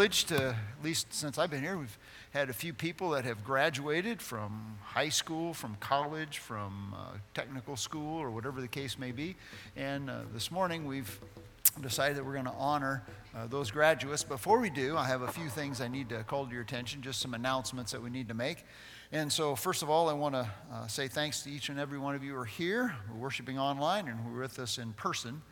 privileged to, at least since I've been here, we've had a few people that have graduated from high school, from college, from uh, technical school, or whatever the case may be. And uh, this morning we've decided that we're going to honor uh, those graduates. Before we do, I have a few things I need to call to your attention, just some announcements that we need to make. And so, first of all, I want to uh, say thanks to each and every one of you who are here, who are worshiping online, and who are with us in person.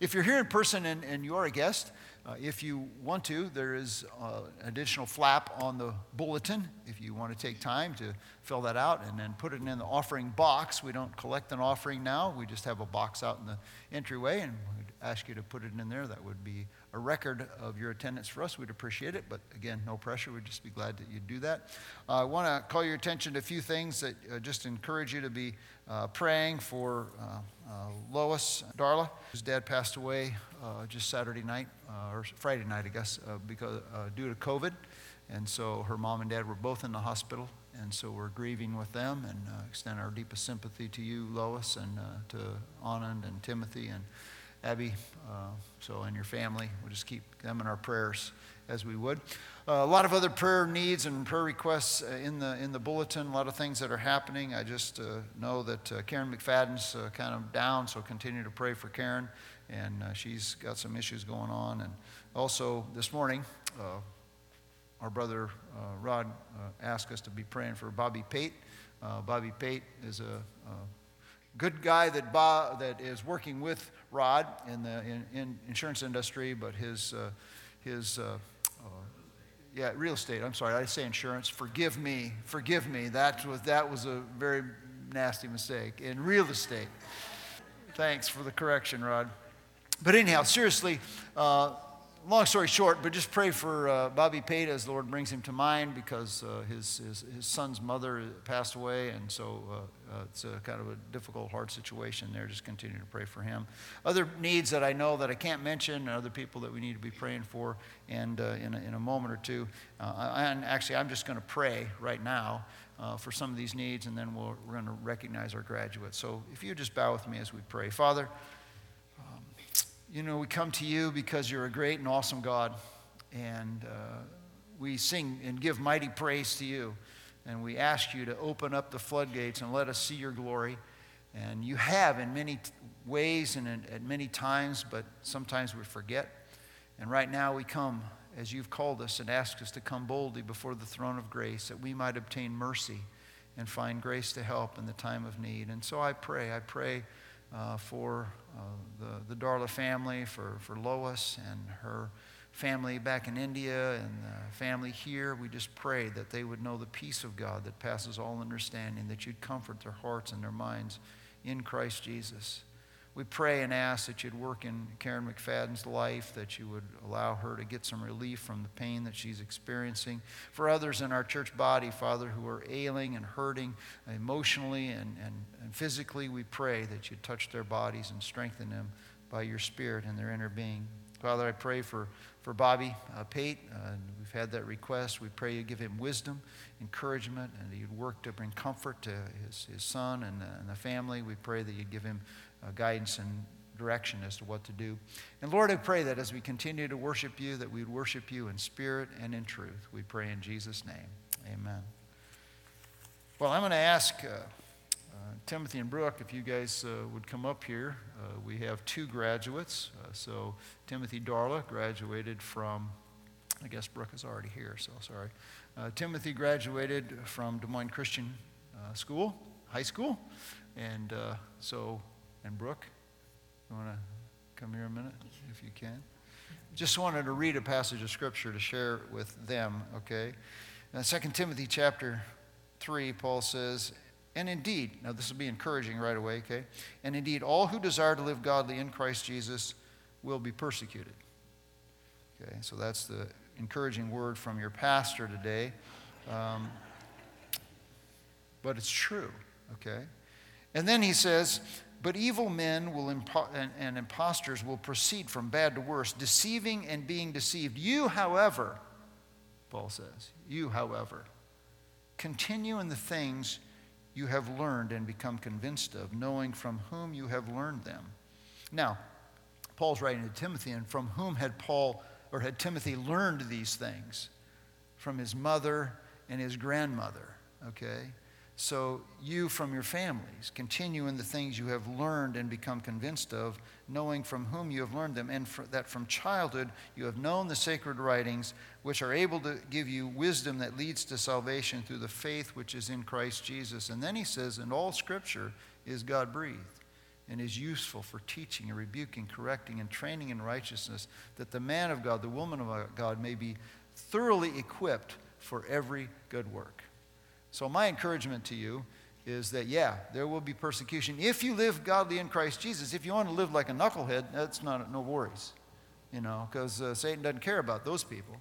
If you're here in person and, and you are a guest, uh, if you want to, there is uh, an additional flap on the bulletin if you want to take time to fill that out and then put it in the offering box. We don't collect an offering now, we just have a box out in the entryway, and we'd ask you to put it in there. That would be a record of your attendance for us. We'd appreciate it, but again, no pressure. We'd just be glad that you do that. Uh, I want to call your attention to a few things that uh, just encourage you to be uh, praying for uh, uh, Lois Darla, whose dad passed away uh, just Saturday night, uh, or Friday night, I guess, uh, because, due to COVID. And so her mom and dad were both in the hospital. And so we're grieving with them and extend our deepest sympathy to you, Lois, and to Anand and Timothy and Abby, so and your family. We'll just keep them in our prayers as we would. Uh, a lot of other prayer needs and prayer requests uh, in the in the bulletin. A lot of things that are happening. I just uh, know that uh, Karen McFadden's uh, kind of down, so continue to pray for Karen, and she's got some issues going on. And also this morning, our brother Rod asked us to be praying for Bobby Pate. Bobby Pate is a, a good guy that, that is working with Rod in the in, in insurance industry, but his, uh, his uh, uh, yeah, real estate. I'm sorry, I say insurance. Forgive me, forgive me. That was, that was a very nasty mistake. In real estate. Thanks for the correction, Rod. But anyhow, seriously, uh, long story short, but just pray for uh, Bobby Pate as the Lord brings him to mind because uh, his, his, his, son's mother passed away, and so uh, uh, it's a kind of a difficult, hard situation there. Just continue to pray for him. Other needs that I know that I can't mention, and other people that we need to be praying for, and uh, in, a, in a moment or two. Uh, and actually, I'm just going to pray right now. for some of these needs, and then we we are going to recognize our graduates. So, if you just bow with me as we pray. Father, you know, we come to you because you're a great and awesome God. And uh, we sing and give mighty praise to you. And we ask you to open up the floodgates and let us see your glory. And you have in many t- ways and in, at many times, but sometimes we forget. And right now we come as you've called us and asked us to come boldly before the throne of grace that we might obtain mercy and find grace to help in the time of need. And so I pray, I pray uh, for Um, the, the Darla family, for, for Lois and her family back in India and the family here. We just pray that they would know the peace of God that passes all understanding, that you'd comfort their hearts and their minds in Christ Jesus. We pray and ask that you'd work in Karen McFadden's life, that you would allow her to get some relief from the pain that she's experiencing. For others in our church body, Father, who are ailing and hurting emotionally and, and, and physically, we pray that you'd touch their bodies and strengthen them by your Spirit and their inner being. Father, I pray for, for Bobby uh, Pate. Uh, we've had that request. We pray you give him wisdom, encouragement, and you'd work to bring comfort to his, his son and, uh, and the family. We pray that you'd give him uh, guidance and direction as to what to do. And Lord, I pray that as we continue to worship you, that we'd worship you in spirit and in truth. We pray in Jesus' name. Amen. Well, I'm going to ask uh, uh, Timothy and Brooke if you guys uh, would come up here. Uh, we have two graduates. Uh, so Timothy Darla graduated from, I guess Brooke is already here, so sorry. Uh, Timothy graduated from Des Moines Christian School, high school. And so and Brooke, you want to come here a minute if you can? Just wanted to read a passage of scripture to share with them, okay? Now, 2 Timothy chapter 3, Paul says, and indeed, now this will be encouraging right away, okay? And indeed, all who desire to live godly in Christ Jesus will be persecuted. Okay, so that's the encouraging word from your pastor today. Um, but it's true, okay? And then he says, but evil men will impo- and, and impostors will proceed from bad to worse, deceiving and being deceived. You, however, Paul says, you, however, continue in the things you have learned and become convinced of, knowing from whom you have learned them. Now, Paul's writing to Timothy, and from whom had Paul or had Timothy learned these things from his mother and his grandmother, okay? So you from your families continue in the things you have learned and become convinced of, knowing from whom you have learned them, and that from childhood you have known the sacred writings, which are able to give you wisdom that leads to salvation through the faith which is in Christ Jesus. And then he says, and all scripture is God breathed and is useful for teaching and rebuking, correcting, and training in righteousness, that the man of God, the woman of God, may be thoroughly equipped for every good work. So, my encouragement to you is that, yeah, there will be persecution. If you live godly in Christ Jesus, if you want to live like a knucklehead, that's not, no worries, you know, because uh, Satan doesn't care about those people.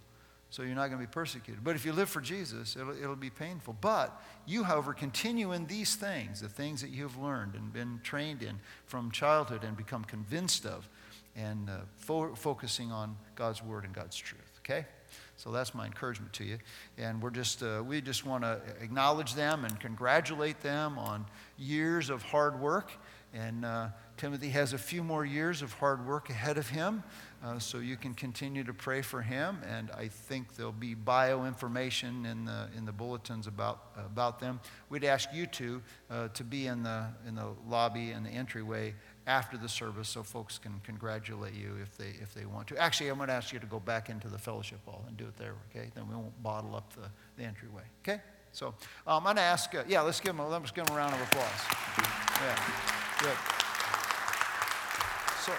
So you're not going to be persecuted. But if you live for Jesus, it'll, it'll be painful. But you, however, continue in these things, the things that you have learned and been trained in from childhood and become convinced of, and uh, fo- focusing on God's word and God's truth. Okay? So that's my encouragement to you. And we're just, uh, we just want to acknowledge them and congratulate them on years of hard work. And uh, Timothy has a few more years of hard work ahead of him. Uh, so you can continue to pray for him. And I think there'll be bio information in the, in the bulletins about, about them. We'd ask you to, uh, to be in the, in the lobby and the entryway after the service so folks can congratulate you if they, if they want to. Actually, I'm going to ask you to go back into the fellowship hall and do it there, okay? Then we won't bottle up the, the entryway, okay? So um, I'm going to ask, uh, yeah, let's give, them let's give them a round of applause. Yeah, good. So,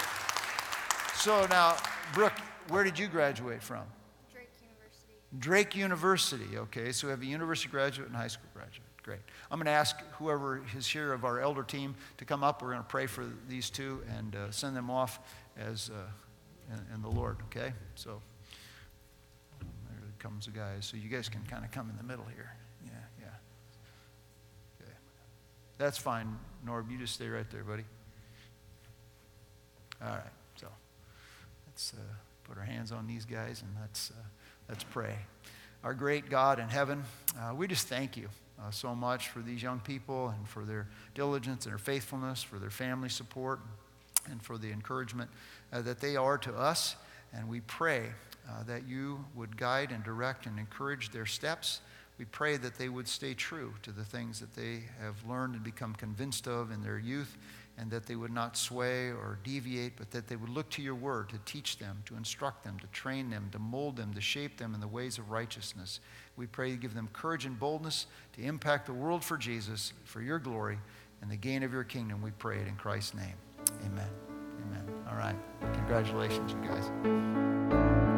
so now, Brooke, where did you graduate from? Drake University. Drake University, okay. So we have a university graduate and high school graduate. Great. I'm going to ask whoever is here of our elder team to come up. We're going to pray for these two and uh, send them off as uh, in, in, the Lord, okay? So there comes the guys. So you guys can kind of come in the middle here. Yeah, yeah. Okay. That's fine, Norb. You just stay right there, buddy. All right. So let's uh, put our hands on these guys and let's, uh, let's pray. Our great God in heaven, uh, we just thank you uh, so much for these young people and for their diligence and their faithfulness, for their family support, and for the encouragement uh, that they are to us. And we pray uh, that you would guide and direct and encourage their steps. We pray that they would stay true to the things that they have learned and become convinced of in their youth and that they would not sway or deviate, but that they would look to your word to teach them, to instruct them, to train them, to mold them, to shape them in the ways of righteousness. We pray you give them courage and boldness to impact the world for Jesus, for your glory, and the gain of your kingdom. We pray it in Christ's name. Amen. Amen. All right. Congratulations, you guys.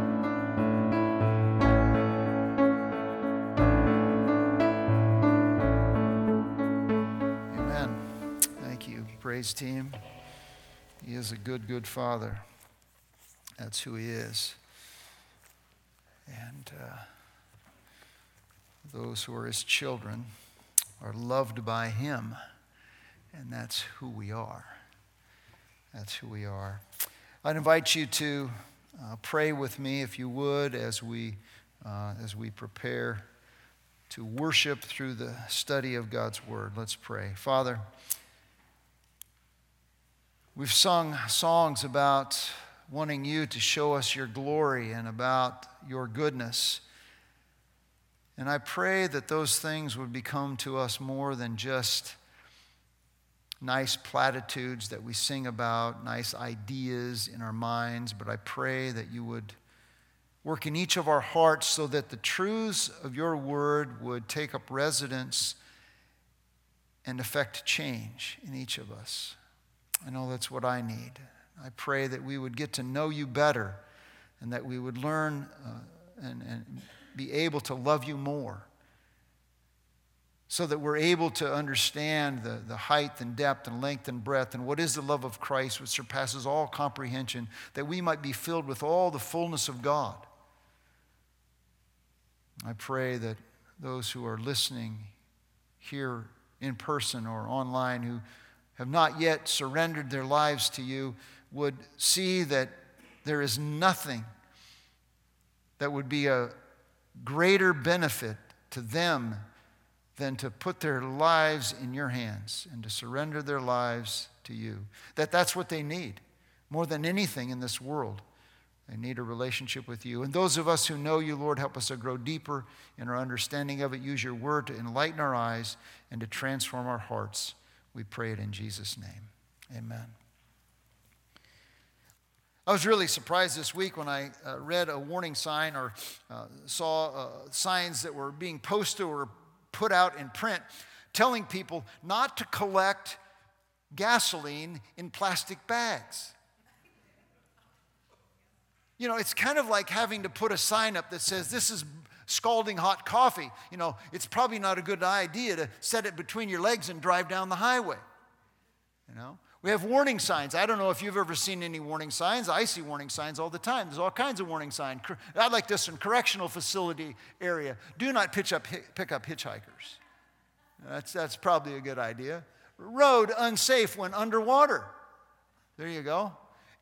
Praise team. He is a good, good father. That's who he is. And uh, those who are his children are loved by him. And that's who we are. That's who we are. I'd invite you to uh, pray with me, if you would, as we, uh, as we prepare to worship through the study of God's Word. Let's pray. Father, We've sung songs about wanting you to show us your glory and about your goodness. And I pray that those things would become to us more than just nice platitudes that we sing about, nice ideas in our minds, but I pray that you would work in each of our hearts so that the truths of your word would take up residence and affect change in each of us. I know that's what I need. I pray that we would get to know you better and that we would learn uh, and, and be able to love you more so that we're able to understand the, the height and depth and length and breadth and what is the love of Christ which surpasses all comprehension, that we might be filled with all the fullness of God. I pray that those who are listening here in person or online who have not yet surrendered their lives to you would see that there is nothing that would be a greater benefit to them than to put their lives in your hands and to surrender their lives to you. That that's what they need more than anything in this world. They need a relationship with you. And those of us who know you, Lord, help us to grow deeper in our understanding of it. Use your word to enlighten our eyes and to transform our hearts. We pray it in Jesus' name. Amen. I was really surprised this week when I uh, read a warning sign or uh, saw uh, signs that were being posted or put out in print telling people not to collect gasoline in plastic bags. You know, it's kind of like having to put a sign up that says, This is scalding hot coffee. You know, it's probably not a good idea to set it between your legs and drive down the highway. You know, we have warning signs. I don't know if you've ever seen any warning signs. I see warning signs all the time. There's all kinds of warning signs. I like this in correctional facility area. Do not pitch up, pick up hitchhikers. That's, that's probably a good idea. Road unsafe when underwater. There you go.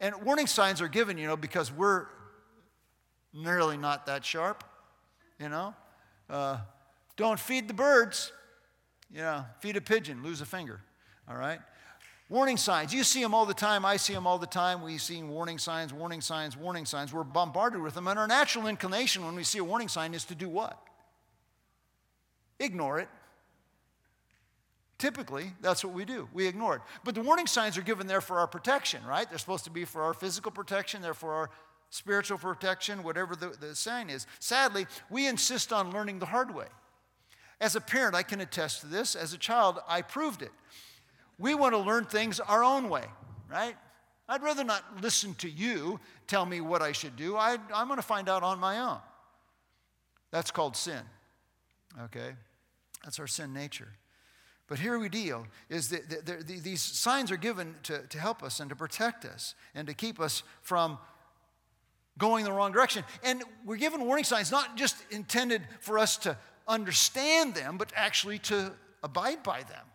And warning signs are given, you know, because we're nearly not that sharp, you know. Uh, don't feed the birds. You know, feed a pigeon, lose a finger. All right? Warning signs. You see them all the time. I see them all the time. We see warning signs, warning signs, warning signs. We're bombarded with them. And our natural inclination when we see a warning sign is to do what? Ignore it. Typically, that's what we do. We ignore it. But the warning signs are given there for our protection, right? They're supposed to be for our physical protection, they're for our spiritual protection, whatever the, the sign is. Sadly, we insist on learning the hard way. As a parent, I can attest to this. As a child, I proved it. We want to learn things our own way, right? I'd rather not listen to you tell me what I should do. I, am going to find out on my own. That's called sin, okay? That's our sin nature. But here we deal is that the, the, the, these signs are given to, to help us and to protect us and to keep us from going the wrong direction. And we're given warning signs not just intended for us to understand them, but actually to abide by them.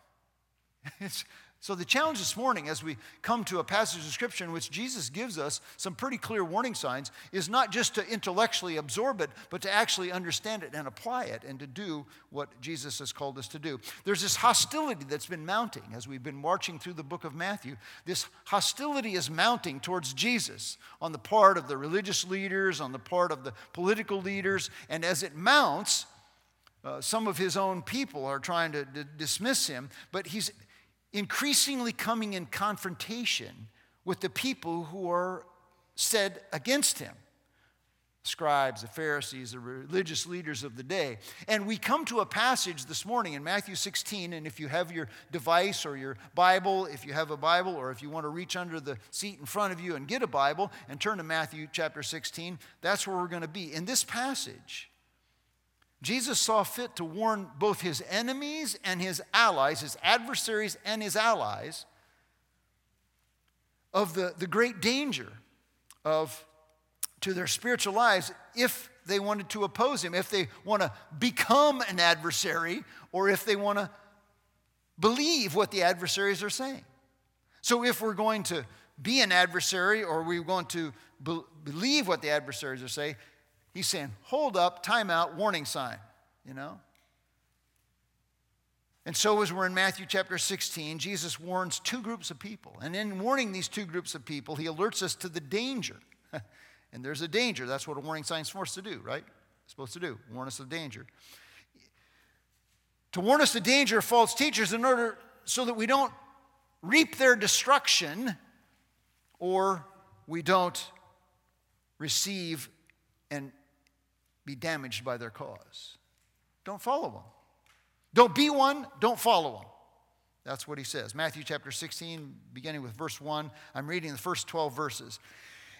It's, so, the challenge this morning, as we come to a passage of Scripture in which Jesus gives us some pretty clear warning signs, is not just to intellectually absorb it, but to actually understand it and apply it and to do what Jesus has called us to do. There's this hostility that's been mounting as we've been marching through the book of Matthew. This hostility is mounting towards Jesus on the part of the religious leaders, on the part of the political leaders, and as it mounts, uh, some of his own people are trying to d- dismiss him, but he's increasingly coming in confrontation with the people who are said against him scribes, the Pharisees, the religious leaders of the day. And we come to a passage this morning in Matthew 16, and if you have your device or your Bible, if you have a Bible, or if you want to reach under the seat in front of you and get a Bible and turn to Matthew chapter 16, that's where we're going to be. In this passage, Jesus saw fit to warn both his enemies and his allies, his adversaries and his allies, of the, the great danger of to their spiritual lives if they wanted to oppose him, if they want to become an adversary, or if they want to believe what the adversaries are saying. So if we're going to be an adversary or we're going to be- believe what the adversaries are saying, He's saying, hold up, time out, warning sign, you know? And so, as we're in Matthew chapter 16, Jesus warns two groups of people. And in warning these two groups of people, he alerts us to the danger. and there's a danger. That's what a warning sign is supposed to do, right? It's supposed to do, warn us of danger. To warn us the danger of false teachers in order so that we don't reap their destruction or we don't receive and be damaged by their cause. Don't follow them. Don't be one, don't follow them. That's what he says. Matthew chapter 16, beginning with verse 1. I'm reading the first 12 verses.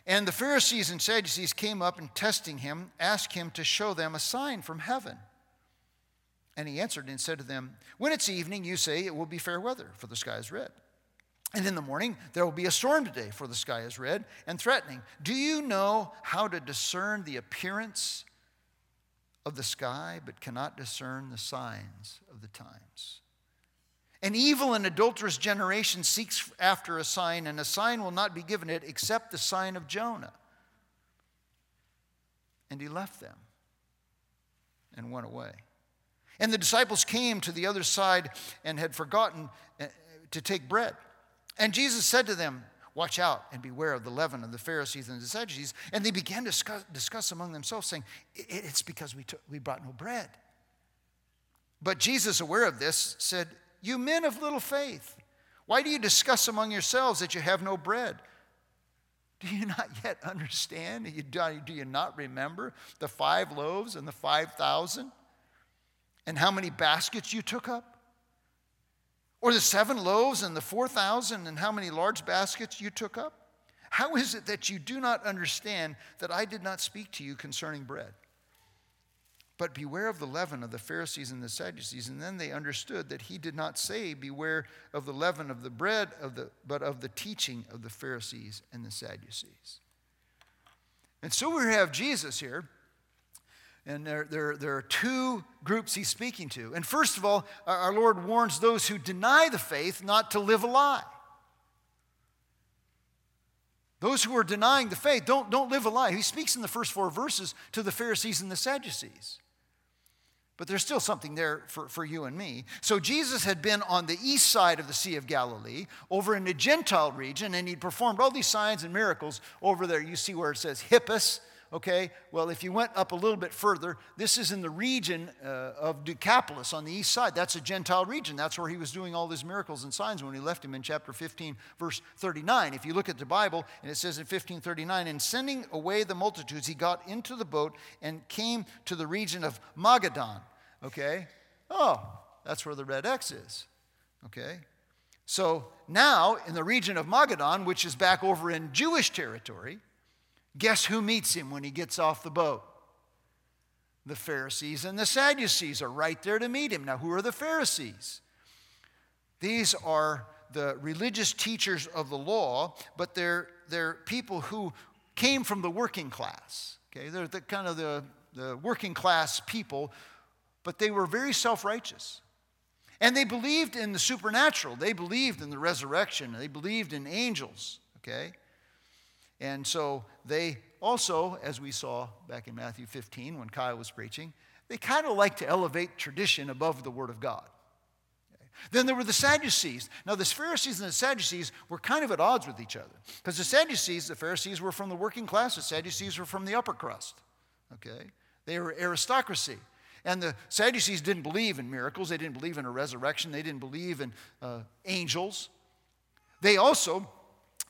And the Pharisees and Sadducees came up and testing him, asked him to show them a sign from heaven. And he answered and said to them, When it's evening, you say it will be fair weather, for the sky is red. And in the morning, there will be a storm today, for the sky is red and threatening. Do you know how to discern the appearance of the sky, but cannot discern the signs of the times. An evil and adulterous generation seeks after a sign, and a sign will not be given it except the sign of Jonah. And he left them and went away. And the disciples came to the other side and had forgotten uh, to take bread. And Jesus said to them, Watch out and beware of the leaven of the Pharisees and the Sadducees. And they began to discuss, discuss among themselves, saying, It's because we, took, we brought no bread. But Jesus, aware of this, said, You men of little faith, why do you discuss among yourselves that you have no bread? Do you not yet understand? Do you not remember the five loaves and the five thousand? And how many baskets you took up? Or the seven loaves and the four thousand and how many large baskets you took up? How is it that you do not understand that I did not speak to you concerning bread? But beware of the leaven of the Pharisees and the Sadducees. And then they understood that he did not say, Beware of the leaven of the bread, of the, but of the teaching of the Pharisees and the Sadducees. And so we have Jesus here. And there, there, there are two groups he's speaking to. And first of all, our Lord warns those who deny the faith not to live a lie. Those who are denying the faith, don't, don't live a lie. He speaks in the first four verses to the Pharisees and the Sadducees. But there's still something there for, for you and me. So Jesus had been on the east side of the Sea of Galilee, over in the Gentile region, and he'd performed all these signs and miracles over there. You see where it says Hippus, Okay, well, if you went up a little bit further, this is in the region uh, of Decapolis on the east side. That's a Gentile region. That's where he was doing all these miracles and signs when he left him in chapter 15, verse 39. If you look at the Bible, and it says in 1539, and sending away the multitudes, he got into the boat and came to the region of Magadan. Okay, oh, that's where the red X is. Okay, so now in the region of Magadan, which is back over in Jewish territory, Guess who meets him when he gets off the boat? The Pharisees and the Sadducees are right there to meet him. Now, who are the Pharisees? These are the religious teachers of the law, but they're, they're people who came from the working class. Okay, they're the kind of the, the working class people, but they were very self righteous. And they believed in the supernatural, they believed in the resurrection, they believed in angels. Okay? And so they also, as we saw back in Matthew 15 when Kyle was preaching, they kind of like to elevate tradition above the Word of God. Then there were the Sadducees. Now, the Pharisees and the Sadducees were kind of at odds with each other. Because the Sadducees, the Pharisees were from the working class, the Sadducees were from the upper crust. Okay? They were aristocracy. And the Sadducees didn't believe in miracles, they didn't believe in a resurrection, they didn't believe in uh, angels. They also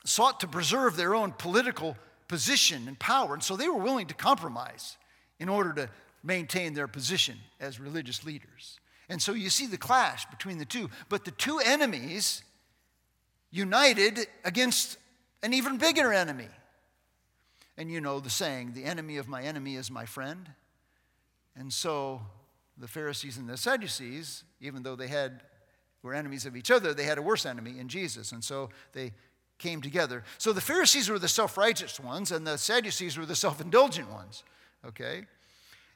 sought to preserve their own political position and power. And so they were willing to compromise in order to maintain their position as religious leaders. And so you see the clash between the two. But the two enemies united against an even bigger enemy. And you know the saying, the enemy of my enemy is my friend. And so the Pharisees and the Sadducees, even though they had were enemies of each other, they had a worse enemy in Jesus. And so they came together. So the Pharisees were the self righteous ones, and the Sadducees were the self indulgent ones. Okay?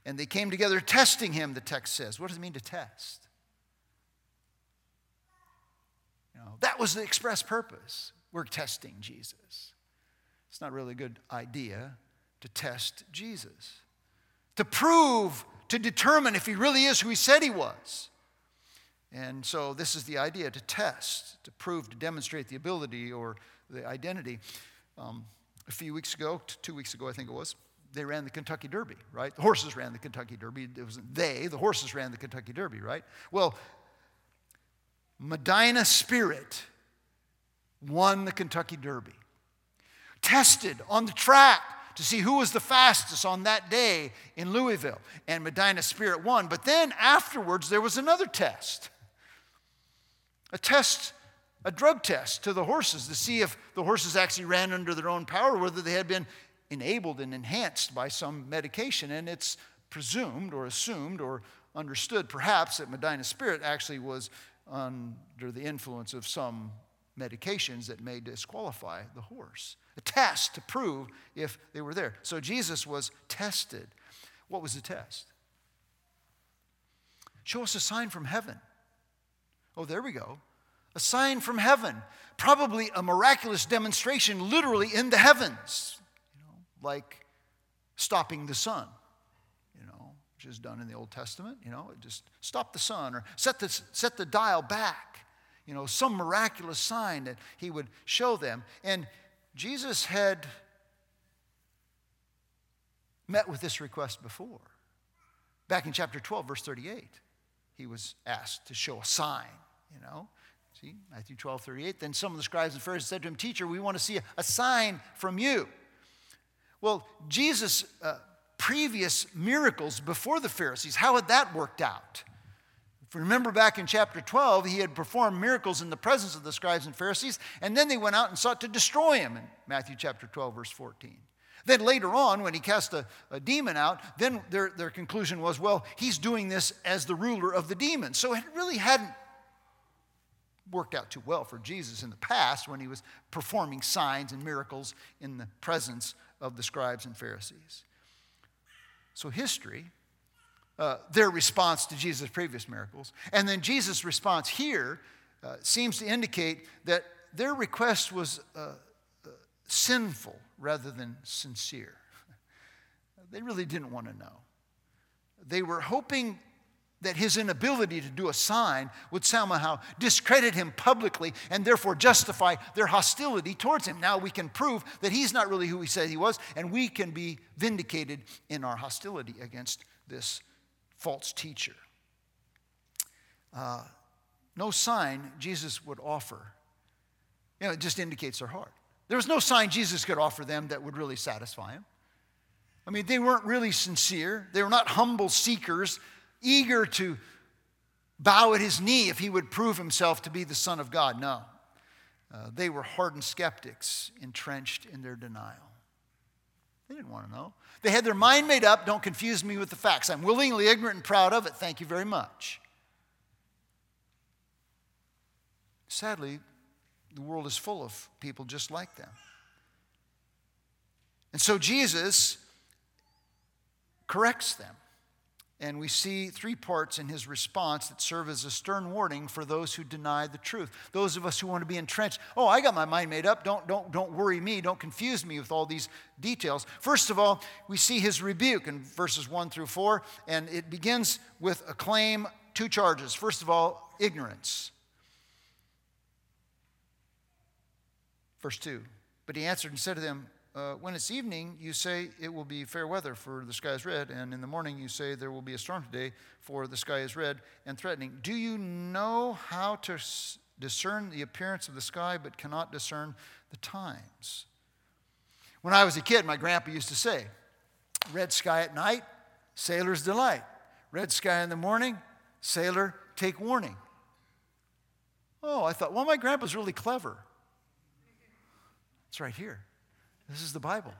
And they came together testing him, the text says. What does it mean to test? You know, that was the express purpose. We're testing Jesus. It's not really a good idea to test Jesus, to prove, to determine if he really is who he said he was. And so this is the idea to test, to prove, to demonstrate the ability or the identity. Um, a few weeks ago, two weeks ago, I think it was, they ran the Kentucky Derby, right? The horses ran the Kentucky Derby. It wasn't they, the horses ran the Kentucky Derby, right? Well, Medina Spirit won the Kentucky Derby. Tested on the track to see who was the fastest on that day in Louisville. And Medina Spirit won. But then afterwards, there was another test a test, a drug test to the horses to see if the horses actually ran under their own power, whether they had been enabled and enhanced by some medication. And it's presumed or assumed or understood perhaps that Medina Spirit actually was under the influence of some medications that may disqualify the horse. A test to prove if they were there. So Jesus was tested. What was the test? Show us a sign from heaven. Oh, there we go. A sign from heaven, probably a miraculous demonstration literally in the heavens, you know, like stopping the sun, you know, which is done in the Old Testament, you know, just stop the sun or set the, set the dial back, you know, some miraculous sign that he would show them. And Jesus had met with this request before. Back in chapter 12, verse 38, he was asked to show a sign, you know. See, Matthew 12, 38. Then some of the scribes and Pharisees said to him, Teacher, we want to see a, sign from you. Well, Jesus' uh, previous miracles before the Pharisees, how had that worked out? If you remember back in chapter 12, he had performed miracles in the presence of the scribes and Pharisees, and then they went out and sought to destroy him in Matthew chapter 12, verse 14. Then later on, when he cast a, a, demon out, then their, their conclusion was, well, he's doing this as the ruler of the demons. So it really hadn't worked out too well for Jesus in the past when he was performing signs and miracles in the presence of the scribes and Pharisees. So history, uh, their response to Jesus' previous miracles, and then Jesus' response here uh, seems to indicate that their request was uh, uh sinful rather than sincere. They really didn't want to know. They were hoping that his inability to do a sign would somehow discredit him publicly and therefore justify their hostility towards him. Now we can prove that he's not really who he said he was, and we can be vindicated in our hostility against this false teacher. Uh, no sign Jesus would offer, you know, it just indicates their heart. There was no sign Jesus could offer them that would really satisfy him. I mean, they weren't really sincere. They were not humble seekers, eager to bow at his knee if he would prove himself to be the Son of God. No. Uh, they were hardened skeptics, entrenched in their denial. They didn't want to know. They had their mind made up. Don't confuse me with the facts. I'm willingly ignorant and proud of it. Thank you very much. Sadly, the world is full of people just like them. And so Jesus corrects them. And we see three parts in his response that serve as a stern warning for those who deny the truth. Those of us who want to be entrenched, oh, I got my mind made up. Don't, don't, don't worry me. Don't confuse me with all these details. First of all, we see his rebuke in verses 1 through 4, and it begins with a claim, two charges. First of all, ignorance. Verse 2 But he answered and said to them, uh, When it's evening, you say it will be fair weather, for the sky is red, and in the morning you say there will be a storm today, for the sky is red and threatening. Do you know how to discern the appearance of the sky, but cannot discern the times? When I was a kid, my grandpa used to say, Red sky at night, sailor's delight. Red sky in the morning, sailor, take warning. Oh, I thought, well, my grandpa's really clever. It's right here. This is the Bible.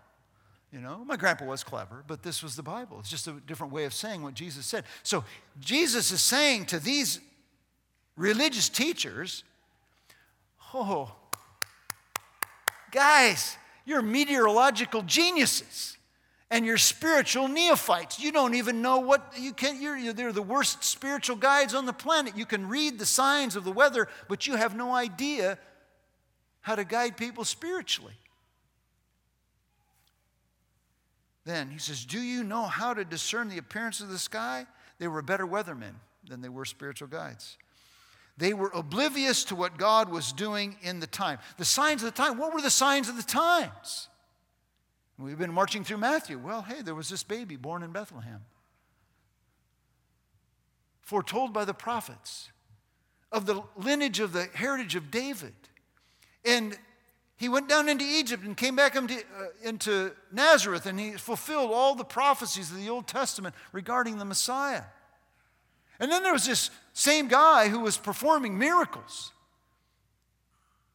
You know, my grandpa was clever, but this was the Bible. It's just a different way of saying what Jesus said. So Jesus is saying to these religious teachers, oh, guys, you're meteorological geniuses and you're spiritual neophytes. You don't even know what you can. You're, they're the worst spiritual guides on the planet. You can read the signs of the weather, but you have no idea how to guide people spiritually. Then he says, Do you know how to discern the appearance of the sky? They were better weathermen than they were spiritual guides. They were oblivious to what God was doing in the time. The signs of the time, what were the signs of the times? We've been marching through Matthew. Well, hey, there was this baby born in Bethlehem, foretold by the prophets, of the lineage of the heritage of David. And he went down into Egypt and came back into, uh, into Nazareth, and he fulfilled all the prophecies of the Old Testament regarding the Messiah. And then there was this same guy who was performing miracles.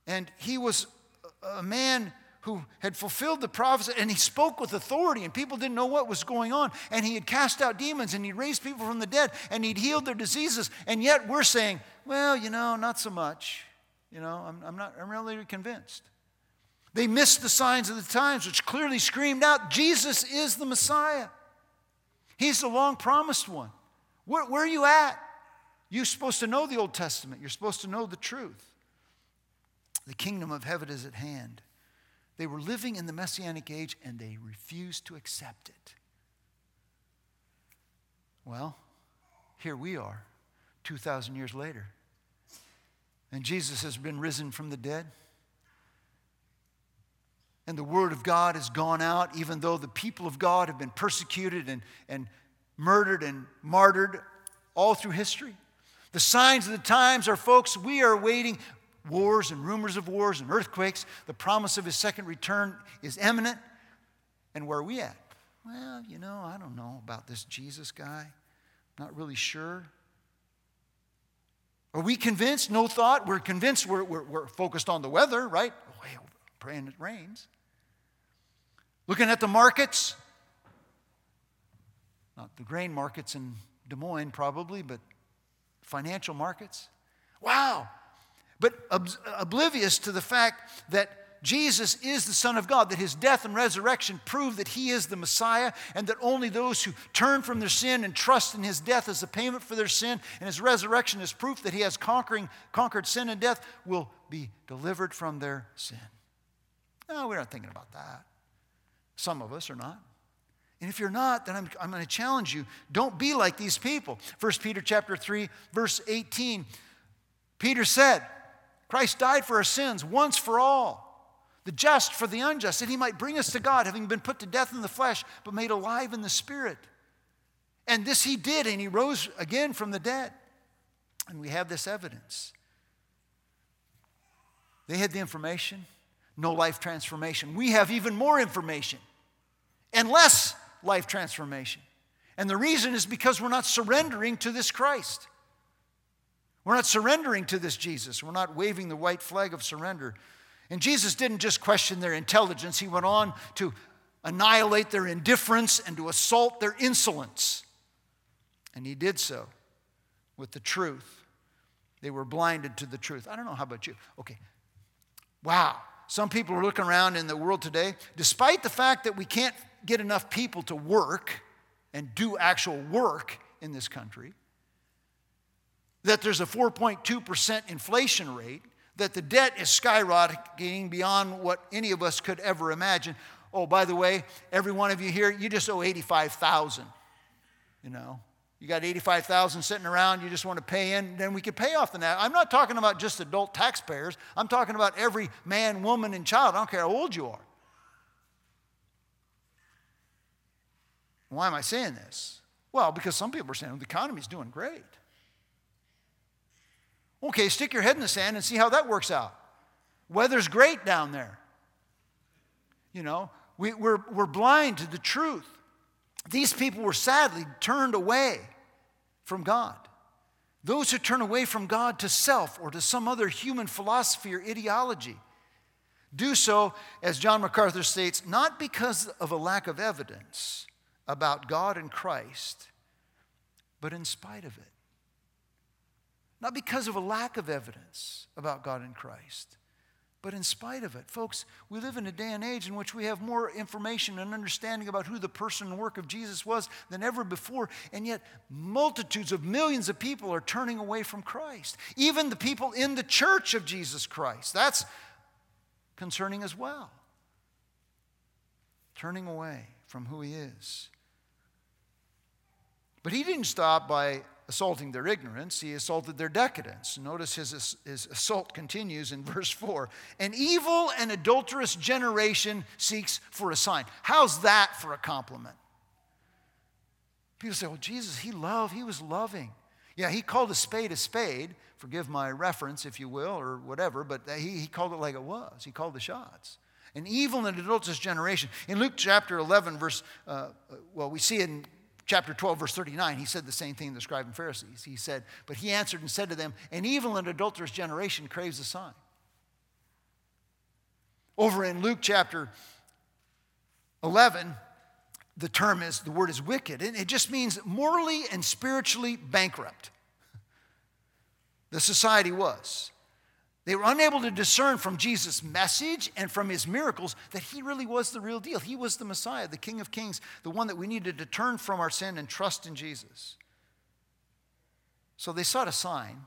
And he was a man who had fulfilled the prophecy and he spoke with authority and people didn't know what was going on and he had cast out demons and he'd raised people from the dead and he'd healed their diseases and yet we're saying well you know not so much you know, I'm, I'm not I'm really convinced. They missed the signs of the times, which clearly screamed out Jesus is the Messiah. He's the long promised one. Where, where are you at? You're supposed to know the Old Testament, you're supposed to know the truth. The kingdom of heaven is at hand. They were living in the messianic age and they refused to accept it. Well, here we are, 2,000 years later. And Jesus has been risen from the dead. And the word of God has gone out, even though the people of God have been persecuted and, and murdered and martyred all through history. The signs of the times are, folks, we are waiting wars and rumors of wars and earthquakes. The promise of his second return is imminent. And where are we at? Well, you know, I don't know about this Jesus guy. Not really sure. Are we convinced? No thought. We're convinced we're, we're, we're focused on the weather, right? Oh, praying it rains. Looking at the markets, not the grain markets in Des Moines, probably, but financial markets. Wow. But ob- oblivious to the fact that Jesus is the Son of God, that his death and resurrection prove that he is the Messiah, and that only those who turn from their sin and trust in his death as a payment for their sin and his resurrection as proof that he has conquering, conquered sin and death will be delivered from their sin. No, we're not thinking about that. Some of us are not. And if you're not, then I'm, I'm going to challenge you. Don't be like these people. 1 Peter chapter 3, verse 18. Peter said, Christ died for our sins once for all, the just for the unjust, that he might bring us to God, having been put to death in the flesh, but made alive in the spirit. And this he did, and he rose again from the dead. And we have this evidence. They had the information, no life transformation. We have even more information and less life transformation. And the reason is because we're not surrendering to this Christ. We're not surrendering to this Jesus. We're not waving the white flag of surrender. And Jesus didn't just question their intelligence, he went on to annihilate their indifference and to assault their insolence. And he did so with the truth. They were blinded to the truth. I don't know how about you. Okay. Wow. Some people are looking around in the world today, despite the fact that we can't get enough people to work and do actual work in this country, that there's a 4.2% inflation rate, that the debt is skyrocketing beyond what any of us could ever imagine. Oh, by the way, every one of you here, you just owe 85,000. You know, you got 85,000 sitting around, you just want to pay in, then we could pay off the net. I'm not talking about just adult taxpayers. I'm talking about every man, woman, and child. I don't care how old you are. Why am I saying this? Well, because some people are saying well, the economy's doing great. Okay, stick your head in the sand and see how that works out. Weather's great down there. You know, we, we're, we're blind to the truth. These people were sadly turned away from God. Those who turn away from God to self or to some other human philosophy or ideology do so, as John MacArthur states, not because of a lack of evidence about God and Christ, but in spite of it. Not because of a lack of evidence about God and Christ, but in spite of it. Folks, we live in a day and age in which we have more information and understanding about who the person and work of Jesus was than ever before, and yet multitudes of millions of people are turning away from Christ. Even the people in the church of Jesus Christ. That's concerning as well. Turning away from who he is. But he didn't stop by assaulting their ignorance, he assaulted their decadence. Notice his, his assault continues in verse 4. An evil and adulterous generation seeks for a sign. How's that for a compliment? People say, well, Jesus, he loved, he was loving. Yeah, he called a spade a spade. Forgive my reference, if you will, or whatever, but he, he called it like it was. He called the shots. An evil and adulterous generation. In Luke chapter 11, verse, uh, uh well, we see in chapter 12, verse 39, he said the same thing to the scribes and Pharisees. He said, But he answered and said to them, An evil and adulterous generation craves a sign. Over in Luke chapter 11, the term is, the word is wicked, and it just means morally and spiritually bankrupt. The society was. They were unable to discern from Jesus' message and from his miracles that he really was the real deal. He was the Messiah, the King of Kings, the one that we needed to turn from our sin and trust in Jesus. So they sought a sign,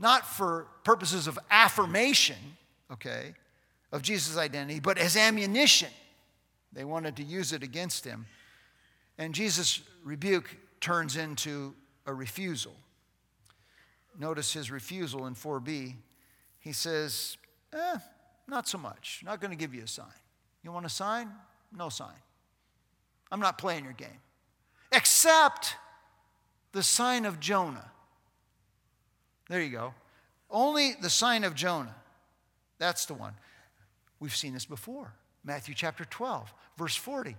not for purposes of affirmation, okay, of Jesus' identity, but as ammunition. They wanted to use it against him. And Jesus' rebuke turns into a refusal. Notice his refusal in 4b he says, eh, not so much. Not going to give you a sign. You want a sign? No sign. I'm not playing your game. Except the sign of Jonah. There you go. Only the sign of Jonah. That's the one. We've seen this before. Matthew chapter 12, verse 40.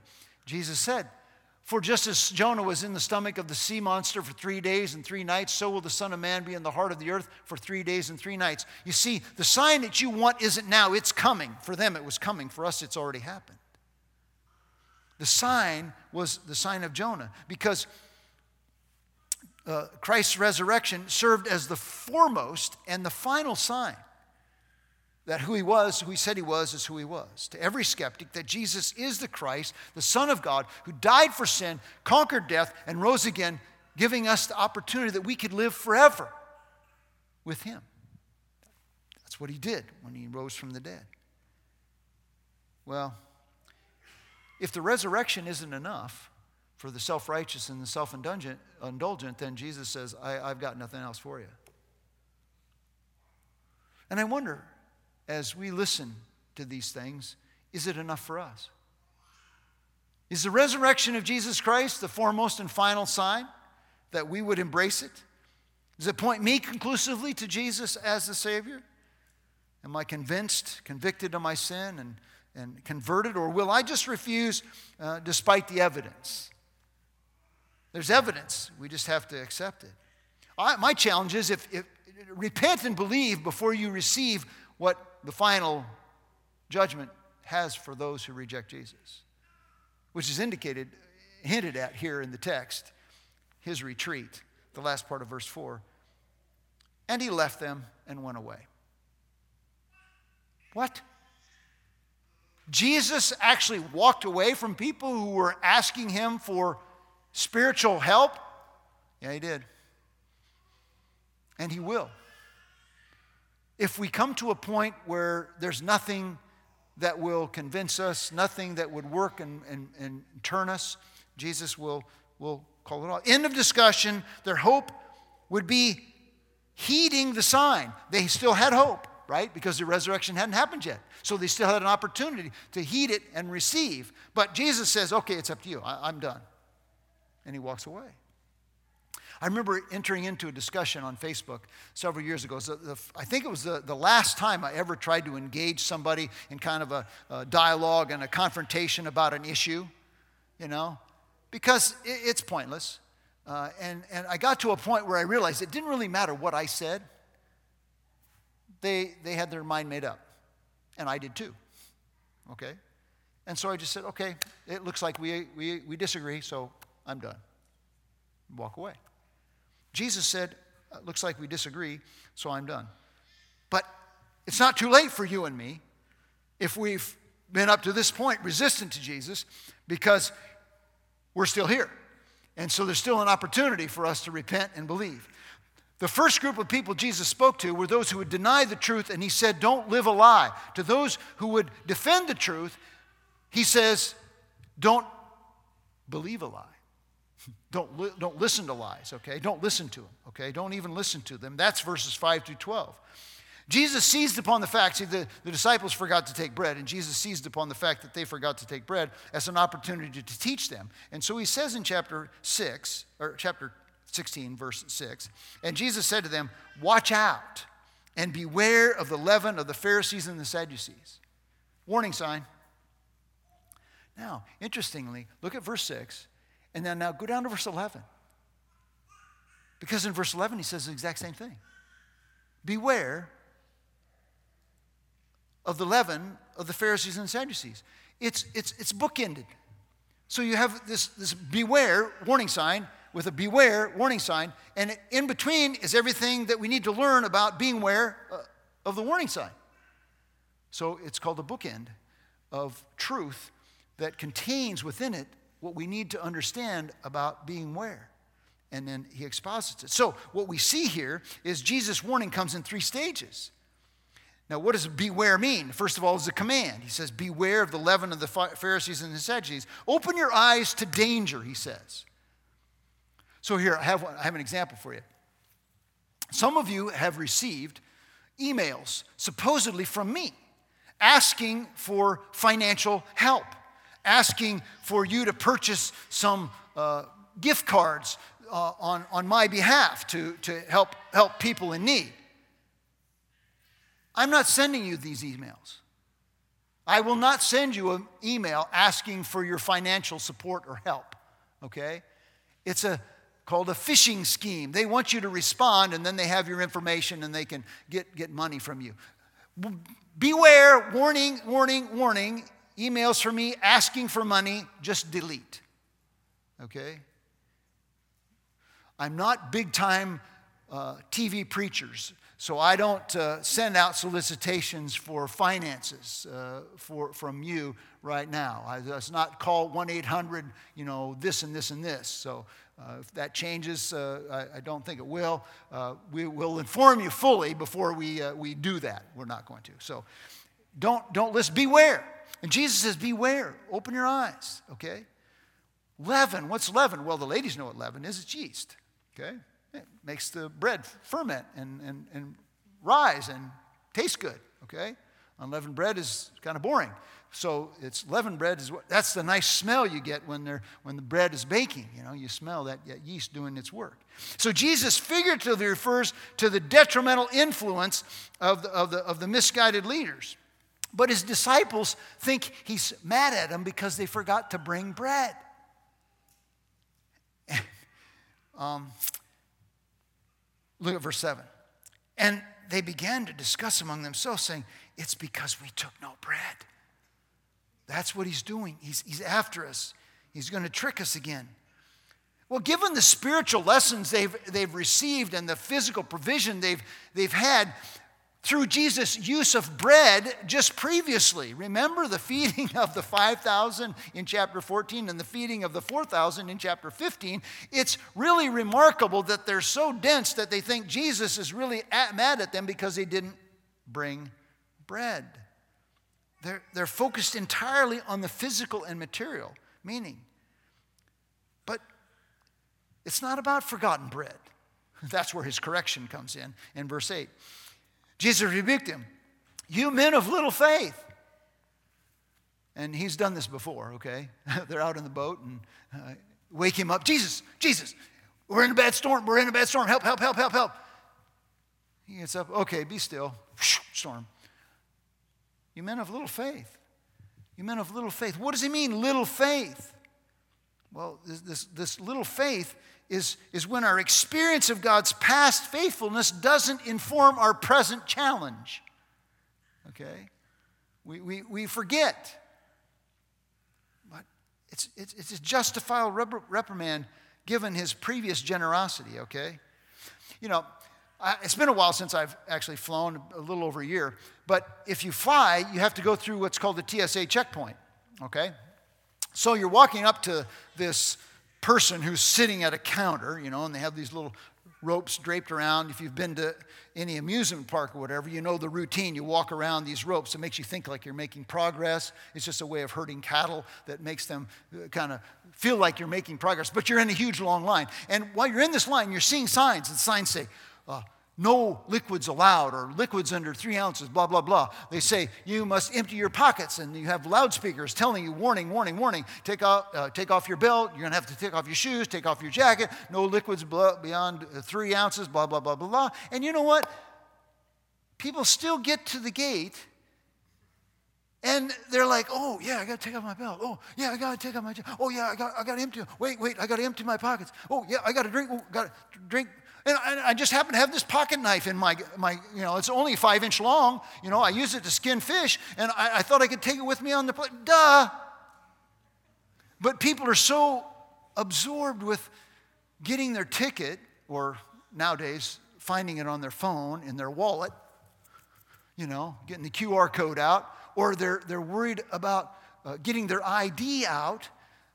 Jesus said, For just as Jonah was in the stomach of the sea monster for three days and three nights, so will the Son of Man be in the heart of the earth for three days and three nights. You see, the sign that you want isn't now, it's coming. For them, it was coming. For us, it's already happened. The sign was the sign of Jonah because uh, Christ's resurrection served as the foremost and the final sign that who he was, who he said he was, is who he was. To every skeptic, that Jesus is the Christ, the Son of God, who died for sin, conquered death, and rose again, giving us the opportunity that we could live forever with him. That's what he did when he rose from the dead. Well, if the resurrection isn't enough for the self righteous and the self indulgent, then Jesus says, I, I've got nothing else for you. And I wonder, as we listen to these things, is it enough for us? Is the resurrection of Jesus Christ the foremost and final sign that we would embrace it? Does it point me conclusively to Jesus as the Savior? Am I convinced, convicted of my sin, and, and converted? Or will I just refuse uh, despite the evidence? There's evidence, we just have to accept it. I, my challenge is if, if repent and believe before you receive what the final judgment has for those who reject Jesus, which is indicated, hinted at here in the text, his retreat, the last part of verse 4. And he left them and went away. What? Jesus actually walked away from people who were asking him for spiritual help? Yeah, he did. And he will if we come to a point where there's nothing that will convince us, nothing that would work and, and, and turn us, Jesus will, will call it off. End of discussion. Their hope would be heeding the sign. They still had hope, right? Because the resurrection hadn't happened yet. So they still had an opportunity to heed it and receive. But Jesus says, okay, it's up to you. I, I'm done. And he walks away. I remember entering into a discussion on Facebook several years ago. The, I think it was the, the last time I ever tried to engage somebody in kind of a, a dialogue and a confrontation about an issue, you know, because it, it's pointless. Uh, and, and I got to a point where I realized it didn't really matter what I said. They, they had their mind made up, and I did too. Okay? And so I just said, okay, it looks like we, we, we disagree, so I'm done. Walk away. Jesus said, uh, Looks like we disagree, so I'm done. But it's not too late for you and me if we've been up to this point resistant to Jesus because we're still here. And so there's still an opportunity for us to repent and believe. The first group of people Jesus spoke to were those who would deny the truth, and he said, Don't live a lie. To those who would defend the truth, he says, Don't believe a lie. Don't, li- don't listen to lies, okay? Don't listen to them, okay? Don't even listen to them. That's verses 5 through 12. Jesus seized upon the fact, see, the, the disciples forgot to take bread, and Jesus seized upon the fact that they forgot to take bread as an opportunity to, to teach them. And so he says in chapter 6, or chapter 16, verse 6, and Jesus said to them, Watch out and beware of the leaven of the Pharisees and the Sadducees. Warning sign. Now, interestingly, look at verse 6. And then now go down to verse 11. Because in verse 11, he says the exact same thing. Beware of the leaven of the Pharisees and Sadducees. It's, it's, it's bookended. So you have this, this beware warning sign with a beware warning sign, and in between is everything that we need to learn about being aware uh, of the warning sign. So it's called a bookend of truth that contains within it what we need to understand about being where. And then he exposits it. So, what we see here is Jesus' warning comes in three stages. Now, what does beware mean? First of all, is a command. He says, Beware of the leaven of the Pharisees and the Sadducees. Open your eyes to danger, he says. So, here, I have, I have an example for you. Some of you have received emails, supposedly from me, asking for financial help, asking for you to purchase some uh, gift cards uh, on, on my behalf to, to help, help people in need. I'm not sending you these emails. I will not send you an email asking for your financial support or help, okay? It's a called a phishing scheme. They want you to respond and then they have your information and they can get, get money from you. Beware, warning, warning, warning. Emails from me asking for money, just delete. Okay? I'm not big time uh, TV preachers. So I don't uh, send out solicitations for finances uh, for, from you right now. I, it's not call 1 800, you know, this and this and this. So uh, if that changes, uh, I, I, don't think it will. Uh, we will inform you fully before we, we do that. We're not going to. So don't, don't listen. Beware. And Jesus says, Beware. Open your eyes, okay? Leaven. What's leaven? Well, the ladies know what leaven is. It's yeast, okay? It makes the bread ferment and, and, and rise and taste good, okay? Unleavened bread is kind of boring. So it's leavened bread is what that's the nice smell you get when they're when the bread is baking. You know, you smell that, that yeast doing its work. So Jesus figuratively refers to the detrimental influence of the, of the, of the misguided leaders. But his disciples think he's mad at them because they forgot to bring bread. um, Look at verse 7. And they began to discuss among themselves, saying, It's because we took no bread. That's what he's doing. He's, he's after us, he's going to trick us again. Well, given the spiritual lessons they've, they've received and the physical provision they've, they've had, through Jesus' use of bread just previously. Remember the feeding of the 5,000 in chapter 14 and the feeding of the 4,000 in chapter 15. It's really remarkable that they're so dense that they think Jesus is really at, mad at them because they didn't bring bread. They're, they're focused entirely on the physical and material meaning. But it's not about forgotten bread. That's where his correction comes in in verse 8. Jesus rebuked him. You men of little faith. And he's done this before, okay? They're out in the boat and uh, wake him up. Jesus, Jesus, we're in a bad storm. We're in a bad storm. Help, help, help, help, help. He gets up. Okay, be still. Storm. You men of little faith. You men of little faith. What does he mean, little faith? Well, this, this, this little faith is, is when our experience of God's past faithfulness doesn't inform our present challenge. Okay? We, we, we forget. But it's, it's, it's a justifiable reprimand given his previous generosity, okay? You know, I, it's been a while since I've actually flown, a little over a year. But if you fly, you have to go through what's called the TSA checkpoint, okay? So you're walking up to this person who's sitting at a counter, you know, and they have these little ropes draped around. If you've been to any amusement park or whatever, you know the routine. You walk around these ropes. It makes you think like you're making progress. It's just a way of herding cattle that makes them uh, kind of feel like you're making progress. But you're in a huge long line. And while you're in this line, you're seeing signs. And signs say, uh, no liquids allowed or liquids under three ounces, blah, blah, blah. They say you must empty your pockets and you have loudspeakers telling you, warning, warning, warning, take off, uh, take off your belt, you're gonna have to take off your shoes, take off your jacket, no liquids beyond uh, three ounces, blah, blah, blah, blah, blah. And you know what? People still get to the gate and they're like, oh, yeah, I got to take off my belt. Oh, yeah, I got to take off my jacket. Oh, yeah, I got, I to empty. Wait, wait, I got to empty my pockets. Oh, yeah, I got to drink. Oh, got to drink and I, just happen to have this pocket knife in my, my, you know, it's only five inch long. You know, I use it to skin fish, and I, I thought I could take it with me on the plane. Duh. But people are so absorbed with getting their ticket, or nowadays, finding it on their phone, in their wallet, you know, getting the QR code out, or they're, they're worried about uh, getting their ID out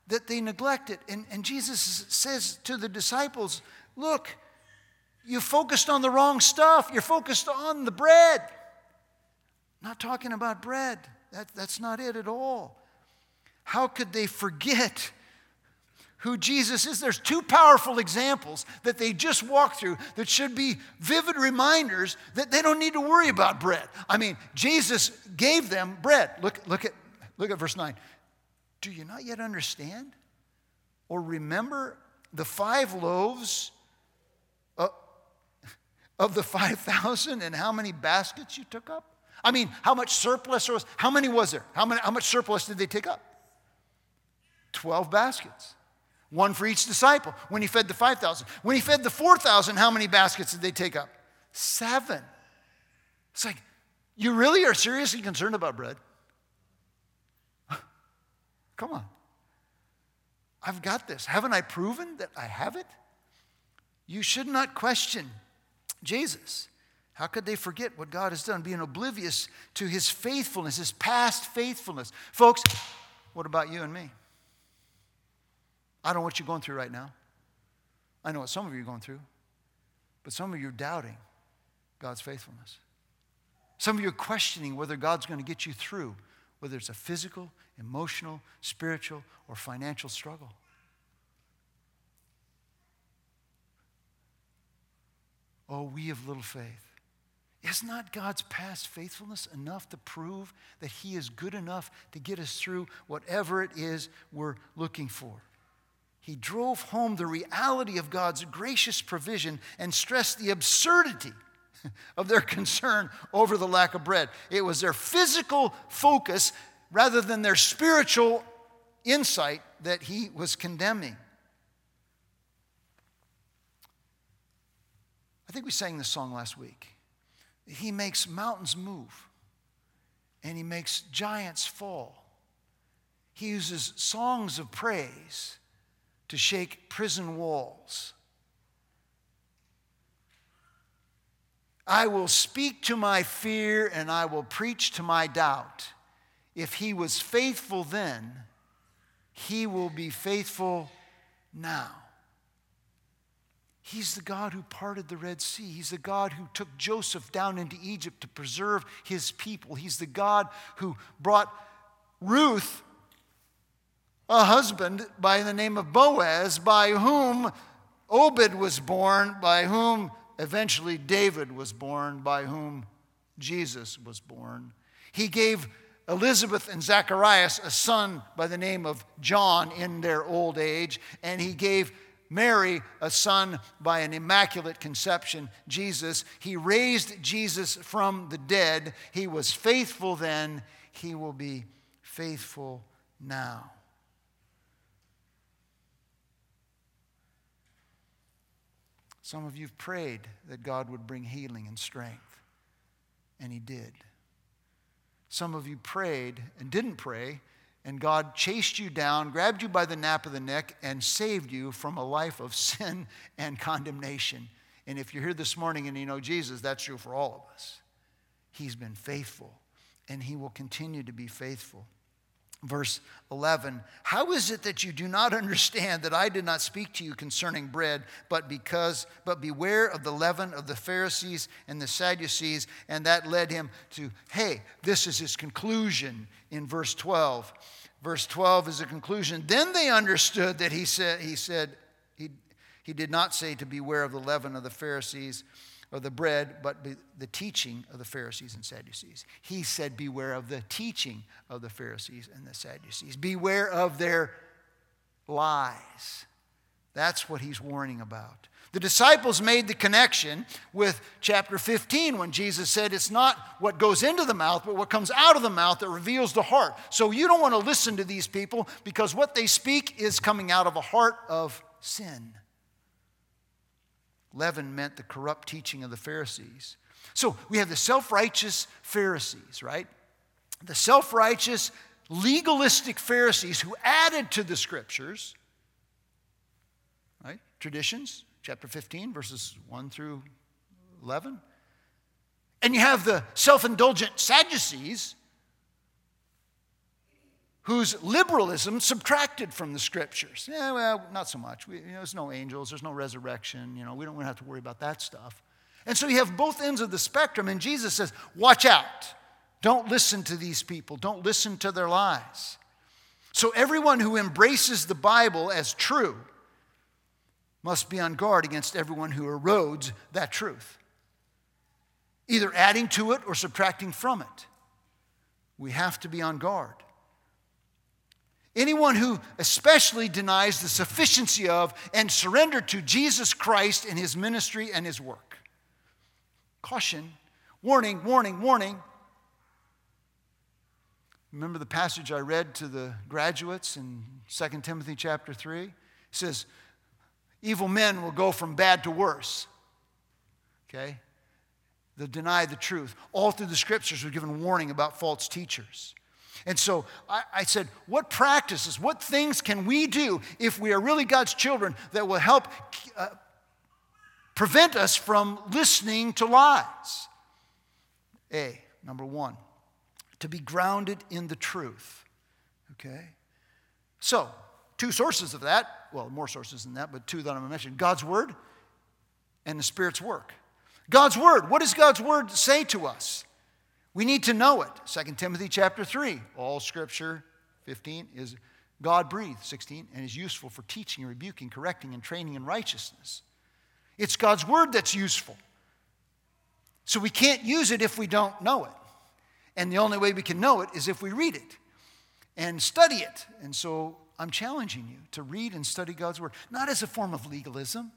that they neglect it. And, and Jesus says to the disciples, Look, you focused on the wrong stuff. You're focused on the bread. Not talking about bread. That, that's not it at all. How could they forget who Jesus is. There's two powerful examples that they just walked through that should be vivid reminders that they don't need to worry about bread. I mean, Jesus gave them bread. Look, look, at, look at verse 9. Do you not yet understand or remember the five loaves of the 5,000 and how many baskets you took up? I mean, how much surplus was, how many was there? How, many, how much surplus did they take up? 12 baskets one for each disciple when he fed the 5,000. When he fed the 4,000, how many baskets did they take up? Seven. It's like, you really are seriously concerned about bread? Come on. I've got this. Haven't I proven that I have it? You should not question Jesus. How could they forget what God has done, being oblivious to his faithfulness, his past faithfulness? Folks, what about you and me? I don't know what you're going through right now. I know what some of you are going through, but some of you are doubting God's faithfulness. Some of you are questioning whether God's going to get you through, whether it's a physical, emotional, spiritual, or financial struggle. Oh, we have little faith. Is not God's past faithfulness enough to prove that He is good enough to get us through whatever it is we're looking for? he drove home the reality of God's gracious provision and stressed the absurdity of their concern over the lack of bread. It was their physical focus rather than their spiritual insight that he was condemning. I think we sang this song last week. He makes mountains move and he makes giants fall. He uses songs of praise to shake prison walls. I will speak to my fear and I will preach to my doubt. If he was faithful then, he will be faithful now. He's the God who parted the Red Sea. He's the God who took Joseph down into Egypt to preserve his people. He's the God who brought Ruth a husband by the name of Boaz, by whom Obed was born, by whom eventually David was born, by whom Jesus was born. He gave Elizabeth and Zacharias a son by the name of John in their old age, and he gave Mary a son by an immaculate conception, Jesus. He raised Jesus from the dead. He was faithful then, he will be faithful now. Some of you have prayed that God would bring healing and strength, and He did. Some of you prayed and didn't pray, and God chased you down, grabbed you by the nape of the neck, and saved you from a life of sin and condemnation. And if you're here this morning and you know Jesus, that's true for all of us. He's been faithful, and He will continue to be faithful verse 11 how is it that you do not understand that i did not speak to you concerning bread but because but beware of the leaven of the pharisees and the sadducees? And that led him to hey this is his conclusion in verse 12 verse 12 is a conclusion. Then they understood that he said he said he, he did not say to beware of the leaven of the pharisees of the bread, but the teaching of the Pharisees and Sadducees. He said, Beware of the teaching of the Pharisees and the Sadducees. Beware of their lies. That's what he's warning about. The disciples made the connection with chapter 15 when Jesus said, It's not what goes into the mouth, but what comes out of the mouth that reveals the heart. So you don't want to listen to these people because what they speak is coming out of a heart of sin. Leaven meant the corrupt teaching of the Pharisees. So we have the self righteous Pharisees, right? The self righteous, legalistic Pharisees who added to the scriptures, right? Traditions, chapter 15, verses 1 through 11. And you have the self indulgent Sadducees whose liberalism subtracted from the scriptures. Yeah, well, not so much. We, you know, there's no angels, there's no resurrection. You know, we don't, we don't have to worry about that stuff. And so you have both ends of the spectrum, and Jesus says, Watch out. Don't listen to these people, don't listen to their lies. So everyone who embraces the Bible as true must be on guard against everyone who erodes that truth, either adding to it or subtracting from it. We have to be on guard. Anyone who especially denies the sufficiency of and surrender to Jesus Christ in his ministry and his work. Caution, warning, warning, warning. Remember the passage I read to the graduates in 2 Timothy chapter 3? It says, Evil men will go from bad to worse. Okay? They'll deny the truth. All through the scriptures, we're given warning about false teachers. And so I, I, said, what practices, what things can we do if we are really God's children that will help uh, prevent us from listening to lies? A, number one, to be grounded in the truth. Okay? So, two sources of that, well, more sources than that, but two that I'm going to mention God's Word and the Spirit's work. God's Word, what does God's Word say to us? We need to know it. 2 Timothy chapter 3. All scripture, 15, is God breathed, 16, and is useful for teaching, rebuking, correcting, and training in righteousness. It's God's word that's useful. So we can't use it if we don't know it. And the only way we can know it is if we read it and study it. And so I'm challenging you to read and study God's word, not as a form of legalism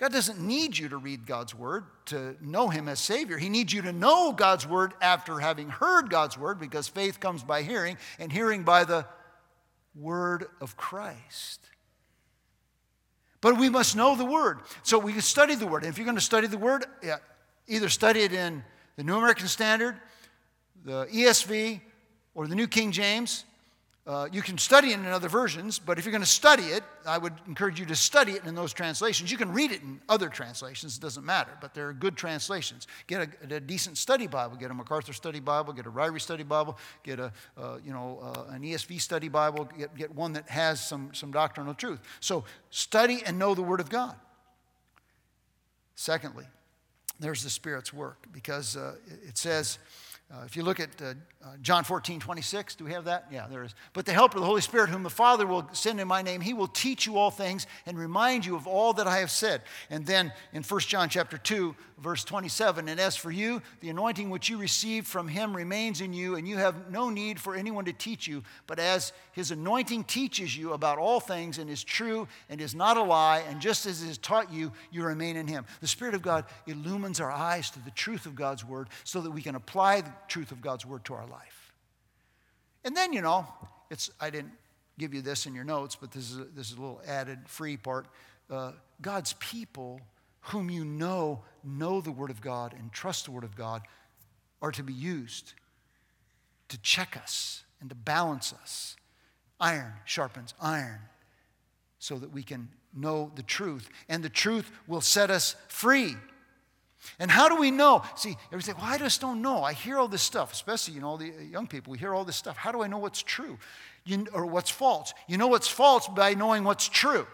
God doesn't need you to read God's word to know Him as Savior. He needs you to know God's word after having heard God's word because faith comes by hearing and hearing by the word of Christ. But we must know the word. So we can study the word. And if you're going to study the word, yeah, either study it in the New American Standard, the ESV, or the New King James. Uh, you can study it in other versions, but if you're going to study it, I would encourage you to study it in those translations. You can read it in other translations, it doesn't matter, but there are good translations. Get a, a decent study Bible, get a MacArthur study Bible, get a Ryrie study Bible, get a, uh, you know, uh, an ESV study Bible, get, get one that has some, some doctrinal truth. So study and know the Word of God. Secondly, there's the Spirit's work because uh, it says, uh, if you look at uh, uh, John 14, 26, do we have that? Yeah, there is. But the Helper, the Holy Spirit, whom the Father will send in my name, he will teach you all things and remind you of all that I have said. And then in 1 John chapter 2, verse 27, and as for you, the anointing which you received from him remains in you, and you have no need for anyone to teach you. But as his anointing teaches you about all things and is true and is not a lie, and just as it has taught you, you remain in him. The Spirit of God illumines our eyes to the truth of God's word so that we can apply truth of God's word to our life. And then, you know, it's, I didn't give you this in your notes, but this is a, this is a little added free part. Uh, God's people, whom you know, know the word of God and trust the word of God, are to be used to check us and to balance us. Iron sharpens iron so that we can know the truth, and the truth will set us free. And how do we know? See, everybody say, well, I just don't know. I hear all this stuff, especially, you know, the young people, we hear all this stuff. How do I know what's true you, or what's false? You know what's false by knowing what's true.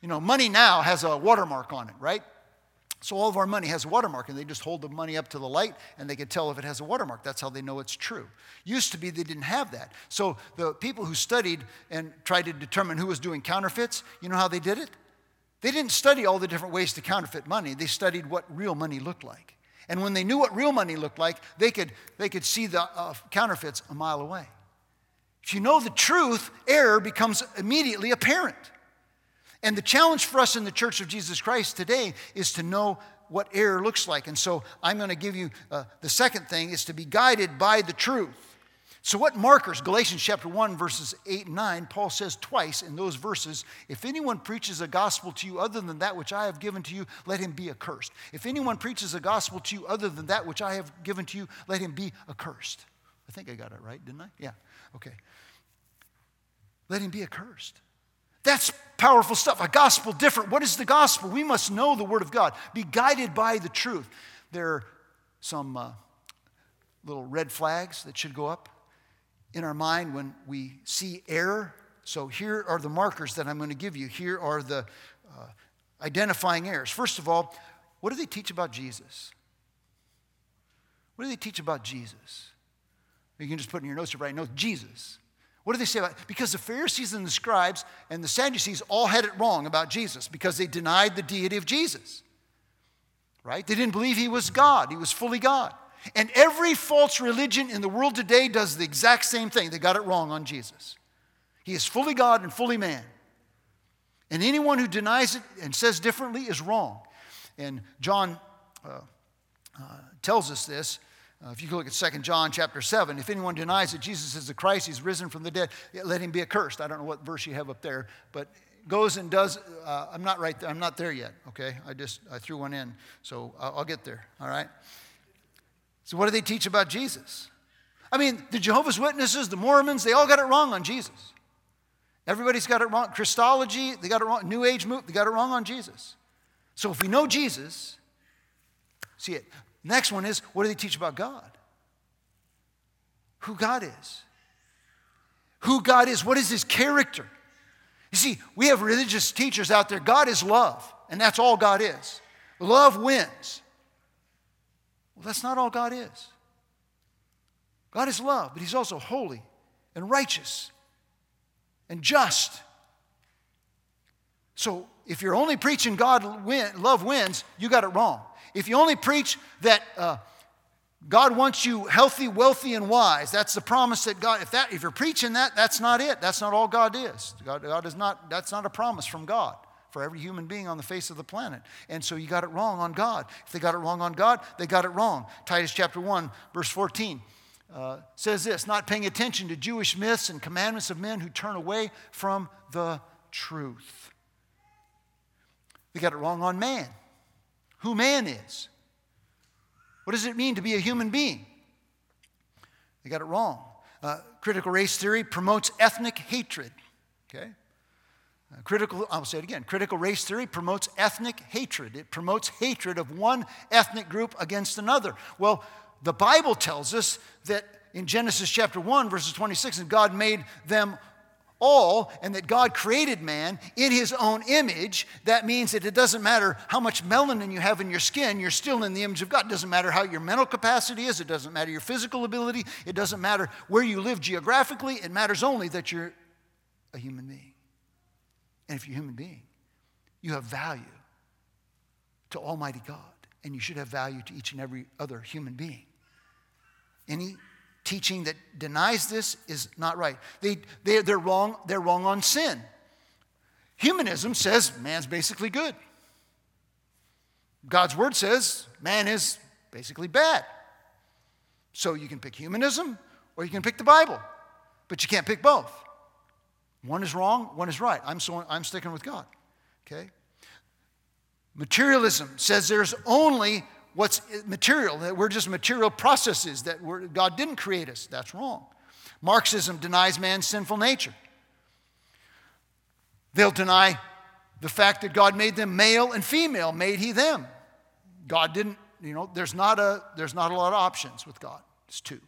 You know, money now has a watermark on it, right? So all of our money has a watermark, and they just hold the money up to the light and they can tell if it has a watermark. That's how they know it's true. Used to be they didn't have that. So the people who studied and tried to determine who was doing counterfeits, you know how they did it? They didn't study all the different ways to counterfeit money, they studied what real money looked like. And when they knew what real money looked like, they could, they could see the uh, counterfeits a mile away. If you know the truth, error becomes immediately apparent. And the challenge for us in the Church of Jesus Christ today is to know what error looks like. And so I'm going to give you uh, the second thing is to be guided by the truth. So, what markers? Galatians chapter 1, verses 8 and 9, Paul says twice in those verses if anyone preaches a gospel to you other than that which I have given to you, let him be accursed. If anyone preaches a gospel to you other than that which I have given to you, let him be accursed. I think I got it right, didn't I? Yeah, okay. Let him be accursed. That's powerful stuff. A gospel different. What is the gospel? We must know the Word of God, be guided by the truth. There are some uh, little red flags that should go up in our mind when we see error. So here are the markers that I'm going to give you. Here are the uh, identifying errors. First of all, what do they teach about Jesus? What do they teach about Jesus? You can just put in your notes write notes Jesus. What do they say about? Because the Pharisees and the scribes and the Sadducees all had it wrong about Jesus because they denied the deity of Jesus. Right? They didn't believe he was God, he was fully God. And every false religion in the world today does the exact same thing. They got it wrong on Jesus. He is fully God and fully man. And anyone who denies it and says differently is wrong. And John uh, uh, tells us this uh, if you can look at 2 John chapter 7, if anyone denies that Jesus is the Christ, he's risen from the dead, let him be accursed. I don't know what verse you have up there, but goes and does, uh, I'm not right there, I'm not there yet, okay? I just, I threw one in, so I'll, I'll get there, all right? So what do they teach about Jesus? I mean, the Jehovah's Witnesses, the Mormons, they all got it wrong on Jesus. Everybody's got it wrong. Christology, they got it wrong. New Age move, they got it wrong on Jesus. So if we know Jesus, see it. Next one is what do they teach about God? Who God is. Who God is. What is his character? You see, we have religious teachers out there. God is love, and that's all God is. Love wins. Well, that's not all God is. God is love, but he's also holy and righteous and just. So if you're only preaching God win, love wins, you got it wrong. If you only preach that uh, God wants you healthy, wealthy, and wise, that's the promise that God, if, that, if you're preaching that, that's not it. That's not all God is. God, God is not, that's not a promise from God for every human being on the face of the planet. And so you got it wrong on God. If they got it wrong on God, they got it wrong. Titus chapter 1, verse 14. Uh, says this not paying attention to Jewish myths and commandments of men who turn away from the truth. They got it wrong on man who man is. What does it mean to be a human being? They got it wrong. Uh, critical race theory promotes ethnic hatred. Okay? Critical, I'll say it again. Critical race theory promotes ethnic hatred. It promotes hatred of one ethnic group against another. Well, the Bible tells us that in Genesis chapter 1, verses 26, and God made them all and that God created man in his own image, that means that it doesn't matter how much melanin you have in your skin, you're still in the image of God. It doesn't matter how your mental capacity is, it doesn't matter your physical ability, it doesn't matter where you live geographically, it matters only that you're a human being. And if you're a human being, you have value to Almighty God, and you should have value to each and every other human being. Any teaching that denies this is not right. They, they, they're, wrong, they're wrong on sin. Humanism says man's basically good. God's word says man is basically bad. So you can pick humanism or you can pick the Bible, but you can't pick both. One is wrong, one is right. I'm, so, I'm sticking with God. Okay? Materialism says there's only what's material, that we're just material processes, that God didn't create us. That's wrong. Marxism denies man's sinful nature. They'll deny the fact that God made them male and female, made he them. God didn't, you know, there's not a, there's not a lot of options with God. It's two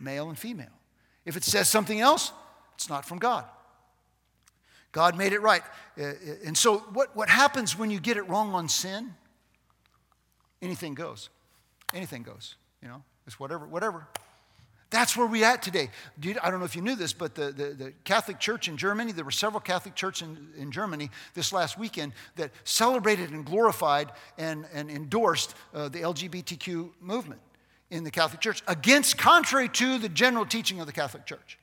male and female. If it says something else, it's not from God. God made it right. Uh, uh, and so, what, what happens when you get it wrong on sin? anything goes. Anything goes, you know, it's whatever, whatever. That's where we're at today. I don't know if you knew this, but the, the, the, Catholic Church in Germany, there were several Catholic churches in, in Germany this last weekend that celebrated and glorified and, and endorsed uh, the LGBTQ movement in the Catholic Church, against, contrary to the general teaching of the Catholic Church.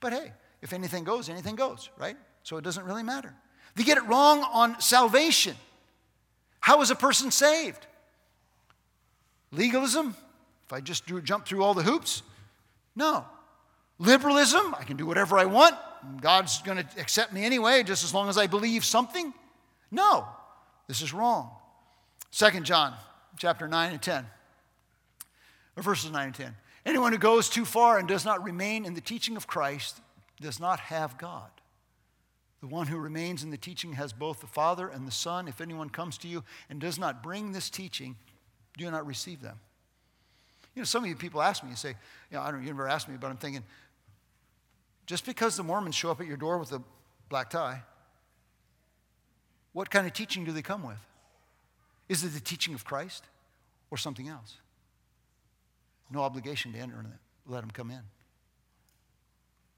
But hey, if anything goes, anything goes, right? So it doesn't really matter. They get it wrong on salvation. How is a person saved? Legalism, if I just drew, jump through all the hoops? No. Liberalism, I can do whatever I want. God's going to accept me anyway, just as long as I believe something? No. This is wrong. Second John chapter 9 and 10. Or verses 9 and 10. Anyone who goes too far and does not remain in the teaching of Christ does not have God. The one who remains in the teaching has both the Father and the Son. If anyone comes to you and does not bring this teaching, do not receive them. You know, some of you people ask me, you say, you know, I don't, you never asked me, but I'm thinking, just because the Mormons show up at your door with a black tie, what kind of teaching do they come with? Is it the teaching of Christ or something else? No obligation to enter it. Let them come in.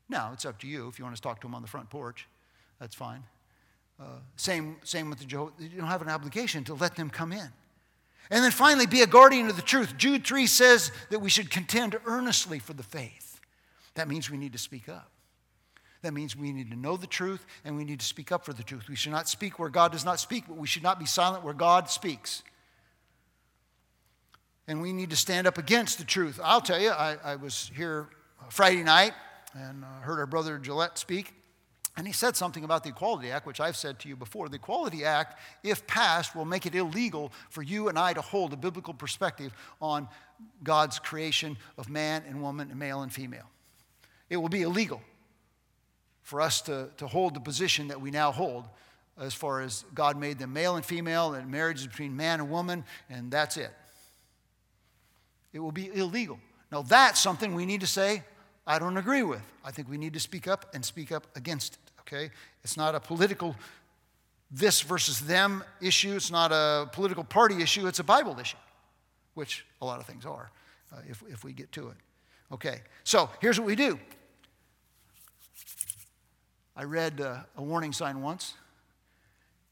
Now, it's up to you if you want to talk to them on the front porch. That's fine. Uh, same, same with the Jehovah. You don't have an obligation to let them come in. And then finally, be a guardian of the truth. Jude 3 says that we should contend earnestly for the faith. That means we need to speak up. That means we need to know the truth and we need to speak up for the truth. We should not speak where God does not speak, but we should not be silent where God speaks. And we need to stand up against the truth. I'll tell you, I, I was here Friday night and uh, heard our brother Gillette speak. And he said something about the Equality Act, which I've said to you before. The Equality Act, if passed, will make it illegal for you and I to hold a biblical perspective on God's creation of man and woman and male and female. It will be illegal for us to, to hold the position that we now hold as far as God made them male and female, and marriage is between man and woman, and that's it. It will be illegal. Now, that's something we need to say, I don't agree with. I think we need to speak up and speak up against it, okay? It's not a political this versus them issue, it's not a political party issue, it's a Bible issue, which a lot of things are uh, if, if we get to it. Okay, so here's what we do. I read uh, a warning sign once.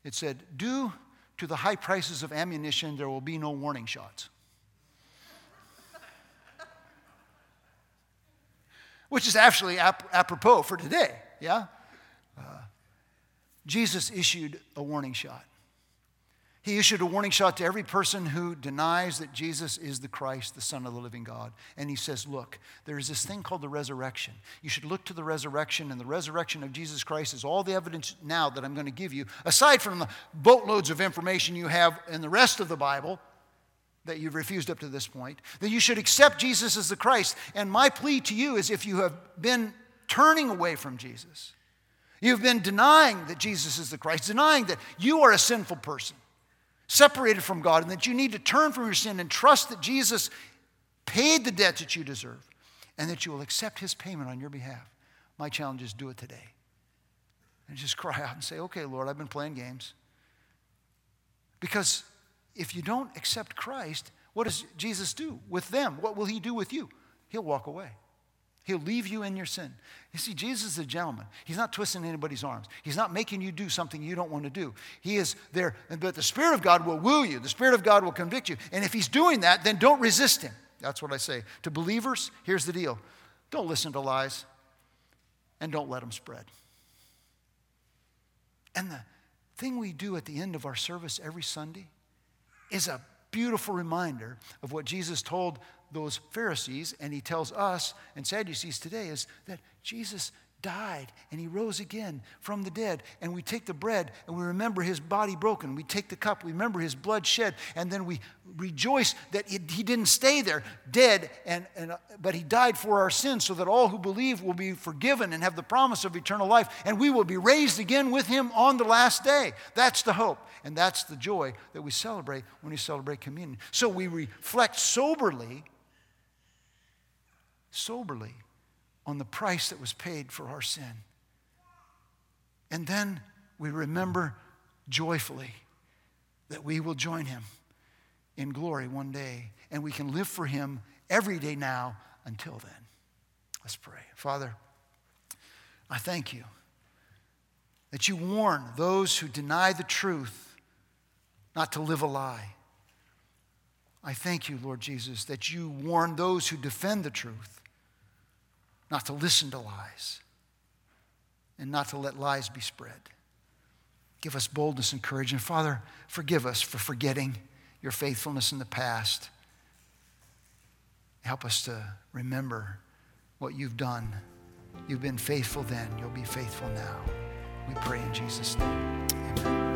It said, Due to the high prices of ammunition, there will be no warning shots. Which is actually ap- apropos for today, yeah? Uh, Jesus issued a warning shot. He issued a warning shot to every person who denies that Jesus is the Christ, the Son of the living God. And he says, Look, there is this thing called the resurrection. You should look to the resurrection, and the resurrection of Jesus Christ is all the evidence now that I'm going to give you, aside from the boatloads of information you have in the rest of the Bible that you've refused up to this point, that you should accept Jesus as the Christ. And my plea to you is if you have been turning away from Jesus, you've been denying that Jesus is the Christ, denying that you are a sinful person, separated from God, and that you need to turn from your sin and trust that Jesus paid the debt that you deserve, and that you will accept his payment on your behalf. My challenge is do it today. And just cry out and say, okay, Lord, I've been playing games. Because if you don't accept Christ, what does Jesus do with them? What will he do with you? He'll walk away. He'll leave you in your sin. You see, Jesus is a gentleman. He's not twisting anybody's arms. He's not making you do something you don't want to do. He is there, but the Spirit of God will woo you. The Spirit of God will convict you. And if He's doing that, then don't resist Him. That's what I say. To believers, here's the deal don't listen to lies and don't let them spread. And the thing we do at the end of our service every Sunday is a beautiful reminder of what Jesus told those Pharisees and he tells us and Sadducees today is that Jesus died and he rose again from the dead. And we take the bread and we remember his body broken. We take the cup, we remember his blood shed, and then we rejoice that it, he didn't stay there dead, and, and, uh, but he died for our sins so that all who believe will be forgiven and have the promise of eternal life, and we will be raised again with him on the last day. That's the hope, and that's the joy that we celebrate when we celebrate communion. So we reflect soberly, soberly on the price that was paid for our sin. And then we remember joyfully that we will join him in glory one day, and we can live for him every day now until then. Let's pray. Father, I thank you that you warn those who deny the truth not to live a lie. I thank you, Lord Jesus, that you warn those who defend the truth not to listen to lies, and not to let lies be spread. Give us boldness and courage. And Father, forgive us for forgetting your faithfulness in the past. Help us to remember what you've done. You've been faithful then, you'll be faithful now. We pray in Jesus' name. Amen.